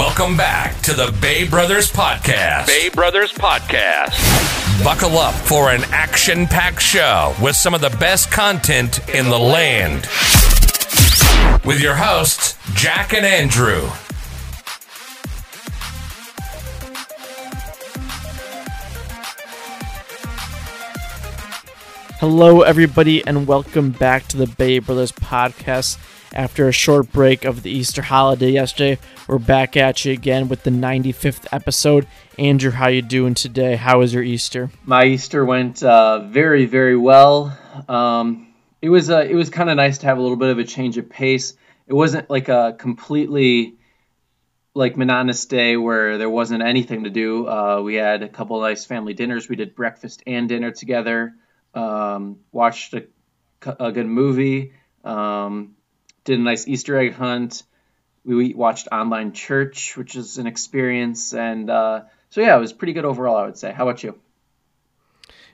Welcome back to the Bay Brothers Podcast. Bay Brothers Podcast. Buckle up for an action packed show with some of the best content in the land. With your hosts, Jack and Andrew. Hello, everybody, and welcome back to the Bay Brothers podcast. After a short break of the Easter holiday yesterday, we're back at you again with the 95th episode. Andrew, how you doing today? How was your Easter? My Easter went uh, very, very well. Um, it was uh, it was kind of nice to have a little bit of a change of pace. It wasn't like a completely like monotonous day where there wasn't anything to do. Uh, we had a couple nice family dinners. We did breakfast and dinner together um, watched a, a, good movie, um, did a nice Easter egg hunt. We watched online church, which is an experience, and uh, so yeah, it was pretty good overall. I would say. How about you?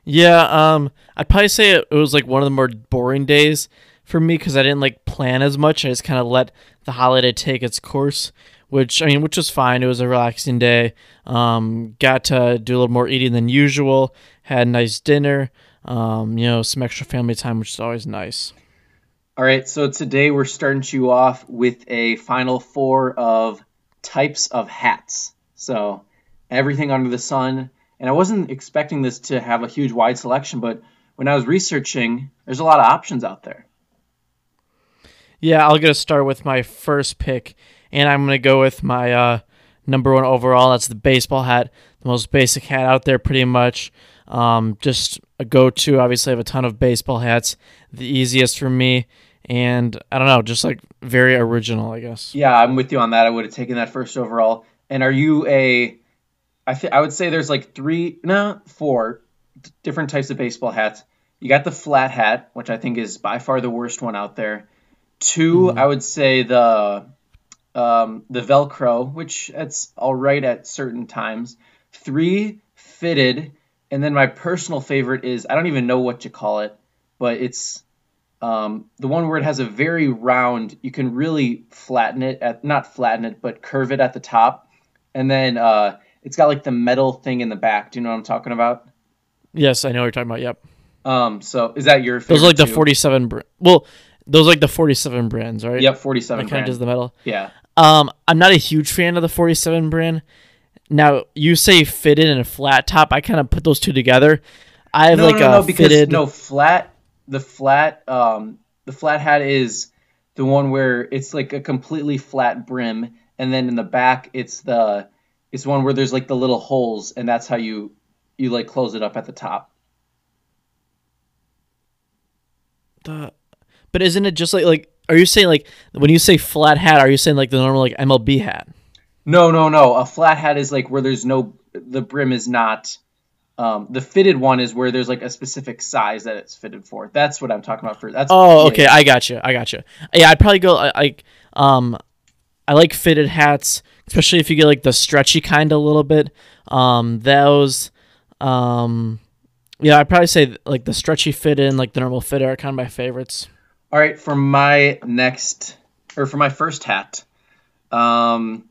Yeah, um, I'd probably say it was like one of the more boring days for me because I didn't like plan as much. I just kind of let the holiday take its course, which I mean, which was fine. It was a relaxing day. Um, got to do a little more eating than usual. Had a nice dinner um, you know, some extra family time, which is always nice. All right, so today we're starting you off with a final four of types of hats. So everything under the sun. And I wasn't expecting this to have a huge wide selection, but when I was researching, there's a lot of options out there. Yeah, I'll get to start with my first pick, and I'm going to go with my uh, number one overall. That's the baseball hat, the most basic hat out there, pretty much. Um, just a go-to. Obviously, I have a ton of baseball hats. The easiest for me, and I don't know, just like very original, I guess. Yeah, I'm with you on that. I would have taken that first overall. And are you a? I think I would say there's like three, no, four different types of baseball hats. You got the flat hat, which I think is by far the worst one out there. 2 mm-hmm. I would say the um, the Velcro, which it's all right at certain times. Three, fitted, and then my personal favorite is I don't even know what to call it, but it's um, the one where it has a very round. You can really flatten it at not flatten it, but curve it at the top, and then uh, it's got like the metal thing in the back. Do you know what I'm talking about? Yes, I know what you're talking about. Yep. Um. So is that your? Favorite? Those are like the 47. Br- well, those are like the 47 brands, right? Yep, 47. kind of does the metal. Yeah. Um, I'm not a huge fan of the 47 brand. Now you say fitted and a flat top. I kind of put those two together. I have no, like no, a no, because, fitted. No flat. The flat. Um, the flat hat is the one where it's like a completely flat brim, and then in the back it's the it's one where there's like the little holes, and that's how you you like close it up at the top. The, but isn't it just like like? Are you saying like when you say flat hat? Are you saying like the normal like MLB hat? No, no, no. A flat hat is like where there's no the brim is not. Um, the fitted one is where there's like a specific size that it's fitted for. That's what I'm talking about. For that's. Oh, okay. I got you. I got you. Yeah, I'd probably go like um, I like fitted hats, especially if you get like the stretchy kind a little bit. Um, those, um, yeah, I'd probably say like the stretchy fit in, like the normal fit are kind of my favorites. All right, for my next or for my first hat, um,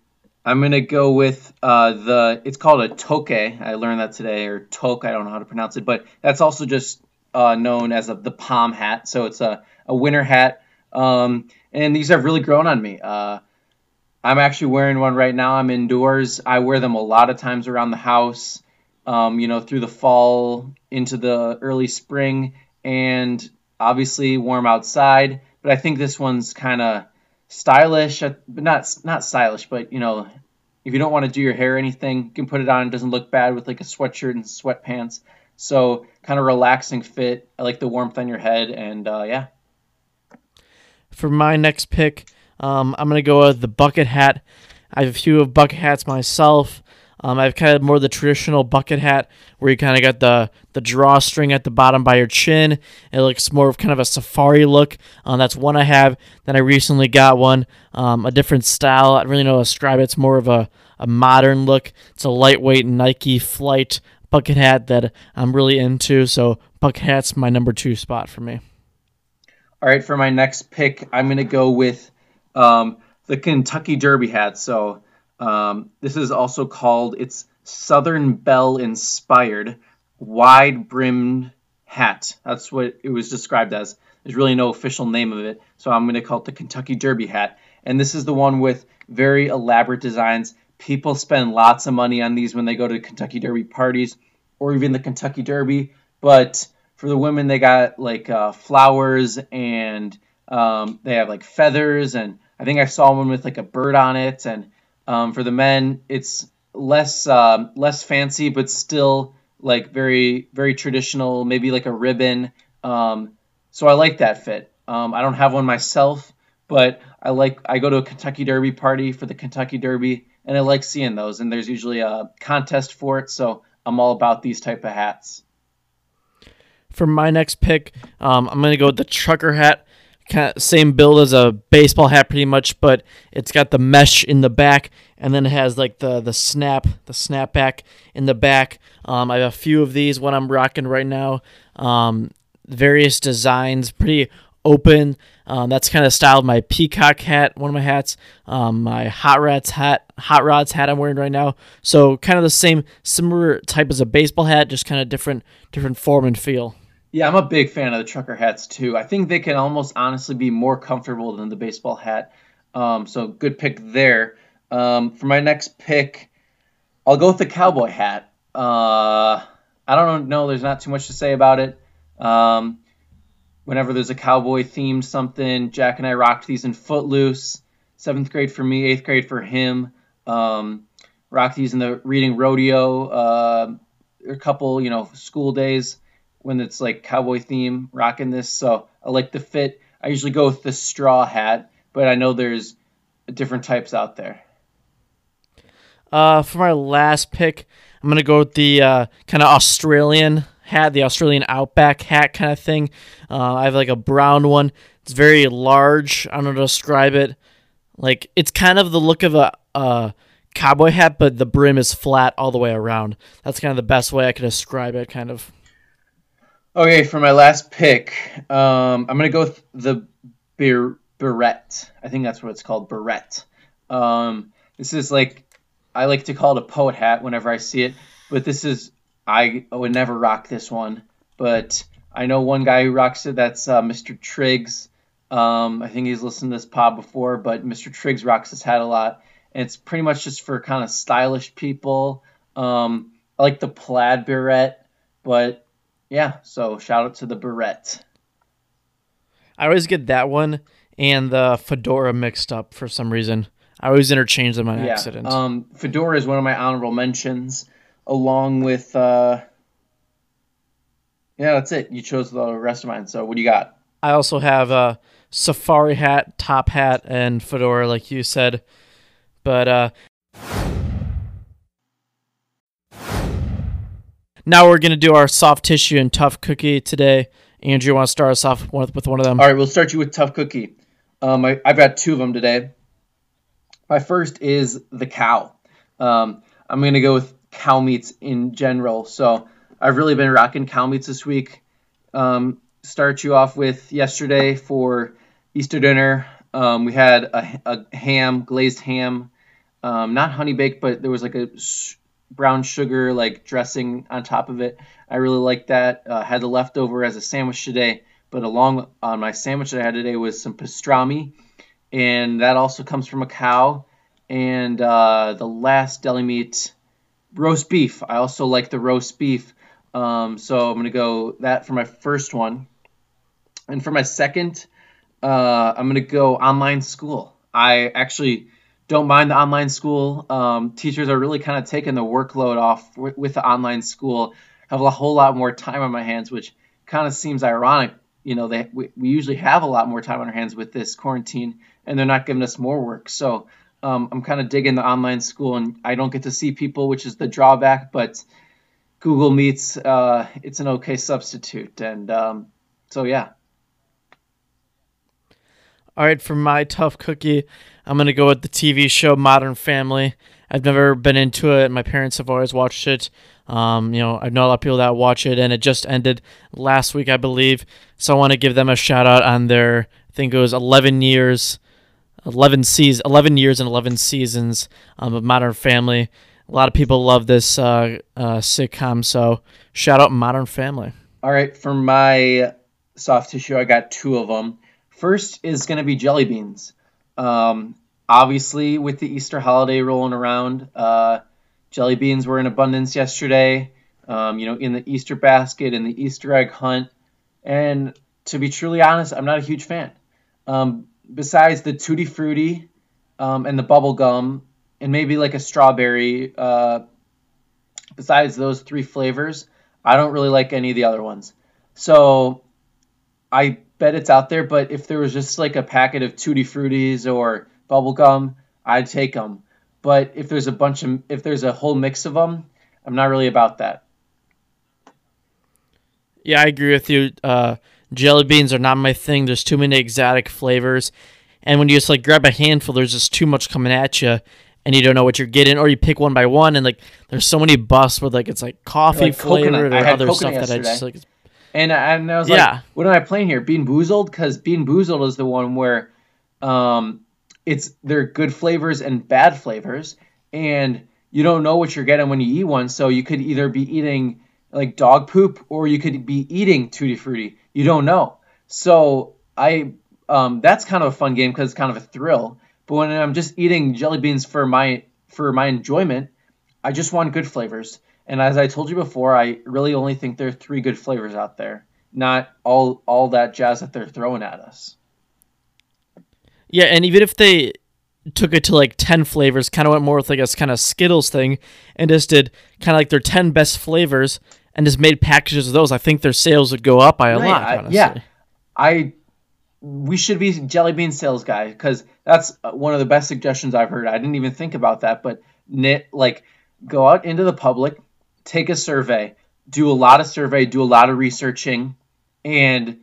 I'm gonna go with uh, the. It's called a toque. I learned that today, or toque. I don't know how to pronounce it, but that's also just uh, known as a, the palm hat. So it's a, a winter hat, um, and these have really grown on me. Uh, I'm actually wearing one right now. I'm indoors. I wear them a lot of times around the house. Um, you know, through the fall into the early spring, and obviously warm outside. But I think this one's kind of stylish, uh, not not stylish, but you know, if you don't want to do your hair or anything, you can put it on. It doesn't look bad with like a sweatshirt and sweatpants. So kind of relaxing fit. I like the warmth on your head, and uh, yeah. For my next pick, um, I'm gonna go with the bucket hat. I have a few of bucket hats myself. Um, I've kind of more the traditional bucket hat where you kind of got the the drawstring at the bottom by your chin. It looks more of kind of a safari look. Um, that's one I have. Then I recently got one, um, a different style. I don't really know how to describe it. It's more of a, a modern look. It's a lightweight Nike Flight bucket hat that I'm really into. So bucket hat's my number two spot for me. All right, for my next pick, I'm gonna go with um, the Kentucky Derby hat. So Um, this is also called it's Southern Belle inspired wide brimmed hat. That's what it was described as. There's really no official name of it, so I'm going to call it the Kentucky Derby hat. And this is the one with very elaborate designs. People spend lots of money on these when they go to Kentucky Derby parties or even the Kentucky Derby. But for the women, they got like uh, flowers and um, they have like feathers. And I think I saw one with like a bird on it. And um, for the men, it's less um, less fancy, but still like very very traditional. Maybe like a ribbon. Um, so I like that fit. Um, I don't have one myself, but I like I go to a Kentucky Derby party for the Kentucky Derby, and I like seeing those. And there's usually a contest for it, so I'm all about these type of hats. For my next pick, um, I'm gonna go with the trucker hat. Kind of same build as a baseball hat, pretty much, but it's got the mesh in the back, and then it has like the the snap, the snapback in the back. Um, I have a few of these. One I'm rocking right now. Um, various designs, pretty open. Um, that's kind of styled my peacock hat, one of my hats, um, my hot rods hat, hot rods hat I'm wearing right now. So kind of the same, similar type as a baseball hat, just kind of different, different form and feel. Yeah, I'm a big fan of the trucker hats too. I think they can almost honestly be more comfortable than the baseball hat. Um, so good pick there. Um, for my next pick, I'll go with the cowboy hat. Uh, I don't know. There's not too much to say about it. Um, whenever there's a cowboy themed something, Jack and I rocked these in Footloose. Seventh grade for me, eighth grade for him. Um, rocked these in the reading rodeo. Uh, a couple, you know, school days when it's like cowboy theme, rocking this. So I like the fit. I usually go with the straw hat, but I know there's different types out there. Uh, for my last pick, I'm gonna go with the uh, kind of Australian hat, the Australian Outback hat kind of thing. Uh, I have like a brown one. It's very large. I don't know how to describe it. Like it's kind of the look of a, a cowboy hat, but the brim is flat all the way around. That's kind of the best way I could describe it. Kind of. Okay, for my last pick, um, I'm gonna go with the ber- beret. I think that's what it's called, beret. Um, this is like I like to call it a poet hat whenever I see it, but this is I would never rock this one. But I know one guy who rocks it. That's uh, Mr. Triggs. Um, I think he's listened to this pod before, but Mr. Triggs rocks this hat a lot. And it's pretty much just for kind of stylish people. Um, I like the plaid beret, but yeah, so shout out to the beret. I always get that one and the fedora mixed up for some reason. I always interchange them on yeah. accident. Um, fedora is one of my honorable mentions, along with. Uh, yeah, that's it. You chose the rest of mine. So what do you got? I also have a safari hat, top hat, and fedora, like you said. But uh, now we're gonna do our soft tissue and tough cookie today. Andrew, you want to start us off with one of them? All right, we'll start you with tough cookie. Um, I, I've got two of them today. My first is the cow. Um, I'm gonna go with cow meats in general. So I've really been rocking cow meats this week. Um, start you off with yesterday for Easter dinner. Um, we had a, a, ham, glazed ham, um, not honey baked, but there was like a brown sugar like dressing on top of it. I really like that. Uh, had the leftover as a sandwich today, but along on my sandwich that I had today was some pastrami, and that also comes from a cow. And uh, the last deli meat, roast beef. I also like the roast beef. Um, so I'm gonna go that for my first one, and for my second, uh, I'm gonna go online school. I actually don't mind the online school. Um, teachers are really kind of taking the workload off with, with, the online school. Have a whole lot more time on my hands, which kind of seems ironic. You know, they we, we usually have a lot more time on our hands with this quarantine, and they're not giving us more work. So um, I'm kind of digging the online school, and I don't get to see people, which is the drawback. But Google Meets, uh, it's an okay substitute, and um, so yeah. All right, for my tough cookie, I'm gonna go with the TV show Modern Family. I've never been into it. My parents have always watched it. Um, you know, I know a lot of people that watch it, and it just ended last week, I believe. So I want to give them a shout out on their, I think it was 11 years 11 seasons, 11 years and 11 seasons um, of Modern Family. A lot of people love this uh, uh, sitcom, so shout out Modern Family. All right, for my soft tissue, I got two of them. First is going to be jelly beans. Um, obviously, with the Easter holiday rolling around, uh, jelly beans were in abundance yesterday. Um, you know, in the Easter basket, in the Easter egg hunt, and to be truly honest, I'm not a huge fan. Um, besides the tutti frutti um, and the bubble gum, and maybe like a strawberry. Uh, besides those three flavors, I don't really like any of the other ones. So I bet it's out there, but if there was just like a packet of tutti fruities or bubble gum, I'd take them. But if there's a bunch of if there's a whole mix of them, I'm not really about that. Yeah, I agree with you. Uh, jelly beans are not my thing. There's too many exotic flavors, and when you just like grab a handful, there's just too much coming at you, and you don't know what you're getting, or you pick one by one, and like there's so many busts with like it's like coffee Like coconut. flavored I or other stuff coconut that I just yesterday. like. And and I was Yeah. like, what am I playing here? Bean Boozled? Because Bean Boozled is the one where um, it's there are good flavors and bad flavors, and you don't know what you're getting when you eat one. So you could either be eating like dog poop or you could be eating tutti frutti. You don't know. So I um, that's kind of a fun game because it's kind of a thrill. But when I'm just eating jelly beans for my for my enjoyment, I just want good flavors. And as I told you before, I really only think there are three good flavors out there, not all all that jazz that they're throwing at us. Yeah, and even if they took it to like 10 flavors, kind of went more with like a kind of Skittles thing and just did kind of like their 10 best flavors and just made packages of those, I think their sales would go up by a Right, lot, I- yeah. I we should be jelly bean sales guy because that's one of the best suggestions I've heard. I didn't even think about that, but knit like go out into the public, take a survey, do a lot of survey, do a lot of researching, and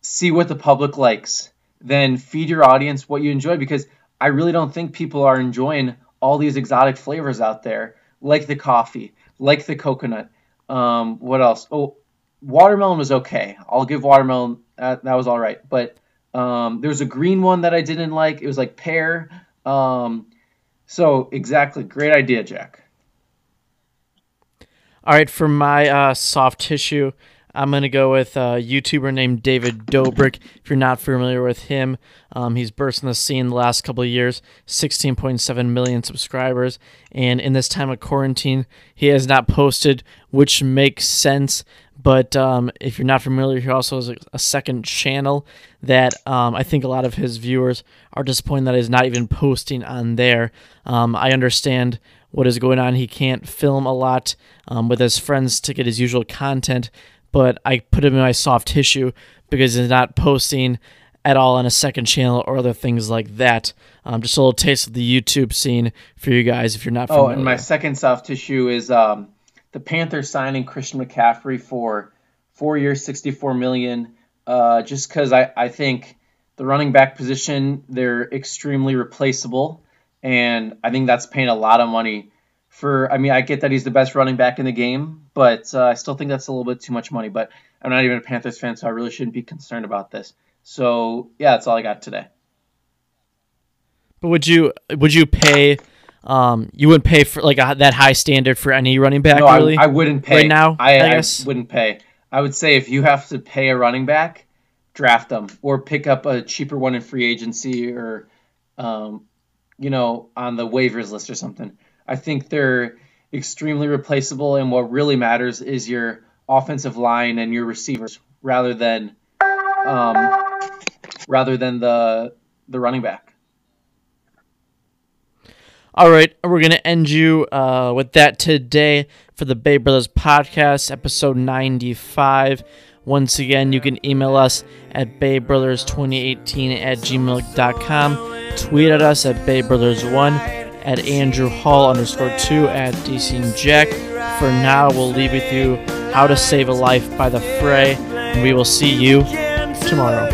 see what the public likes. Then feed your audience what you enjoy because I really don't think people are enjoying all these exotic flavors out there, like the coffee, like the coconut. Um, what else? Oh, watermelon was okay. I'll give watermelon that, was all right. But um, there was a green one that I didn't like. It was like pear. Um, so exactly, great idea, Jack. All right, for my uh, soft tissue, I'm gonna go with a YouTuber named David Dobrik. If you're not familiar with him, um, he's burst on the scene the last couple of years, 16.7 million subscribers, and in this time of quarantine, he has not posted, which makes sense. But um, if you're not familiar, he also has a, a second channel that um, I think a lot of his viewers are disappointed that he's not even posting on there. Um, I understand what is going on. He can't film a lot um, with his friends to get his usual content, but I put him in my soft tissue because he's not posting at all on a second channel or other things like that. Um, just a little taste of the YouTube scene for you guys if you're not Oh, familiar. and my second soft tissue is um, the Panthers signing Christian McCaffrey for four years, 64 million. Uh, just because I, I think the running back position they're extremely replaceable, and I think that's paying a lot of money for. I mean, I get that he's the best running back in the game, but uh, I still think that's a little bit too much money. But I'm not even a Panthers fan, so I really shouldn't be concerned about this. So yeah, that's all I got today. But would you would you pay? Um, you wouldn't pay for like a, that high standard for any running back, No, really. I, I wouldn't pay Right now, I, I I wouldn't pay. I would say if you have to pay a running back, draft them or pick up a cheaper one in free agency or, um, you know, on the waivers list or something. I think they're extremely replaceable, and what really matters is your offensive line and your receivers rather than, um, rather than the the running back. All right, we're going to end you uh, with that today for the Bay Brothers Podcast, episode 95. Once again, you can email us at baybrothers2018 at gmail.com. Tweet at us at Bay Brothers One, at Andrew Hall underscore 2, at Desing Jack. For now, we'll leave with you How to Save a Life by The Fray, and we will see you tomorrow.